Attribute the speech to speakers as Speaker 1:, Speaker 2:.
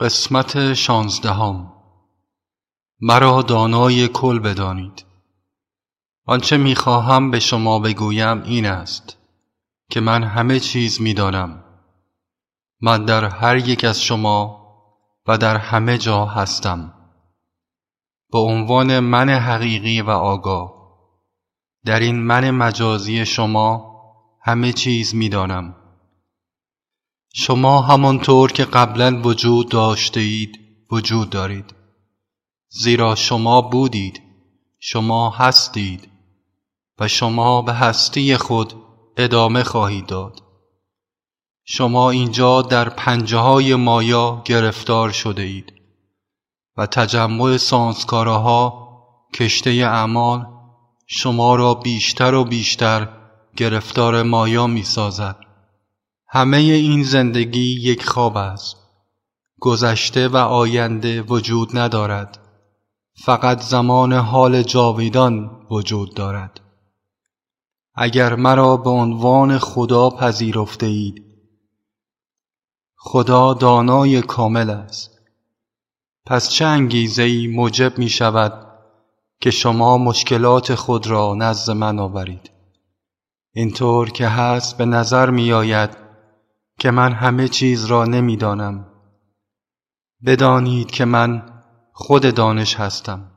Speaker 1: قسمت شانزدهم. مرا دانای کل بدانید. آنچه می‌خواهم به شما بگویم این است که من همه چیز می‌دانم. من در هر یک از شما و در همه جا هستم. به عنوان من حقیقی و آگاه در این من مجازی شما همه چیز می‌دانم. شما همانطور که قبلا وجود داشته اید وجود دارید. زیرا شما بودید شما هستید و شما به هستی خود ادامه خواهید داد. شما اینجا در پنجه های مایا گرفتار شده اید و تجمع سانسکاراها کشته اعمال شما را بیشتر و بیشتر گرفتار مایا می سازد همه این زندگی یک خواب است. گذشته و آینده وجود ندارد. فقط زمان حال جاویدان وجود دارد. اگر مرا به عنوان خدا پذیرفته اید خدا دانای کامل است. پس چه انگیزه ای موجب می شود که شما مشکلات خود را نزد من آورید؟ اینطور که هست به نظر می آید که من همه چیز را نمی‌دانم. بدانید که من خود دانش هستم.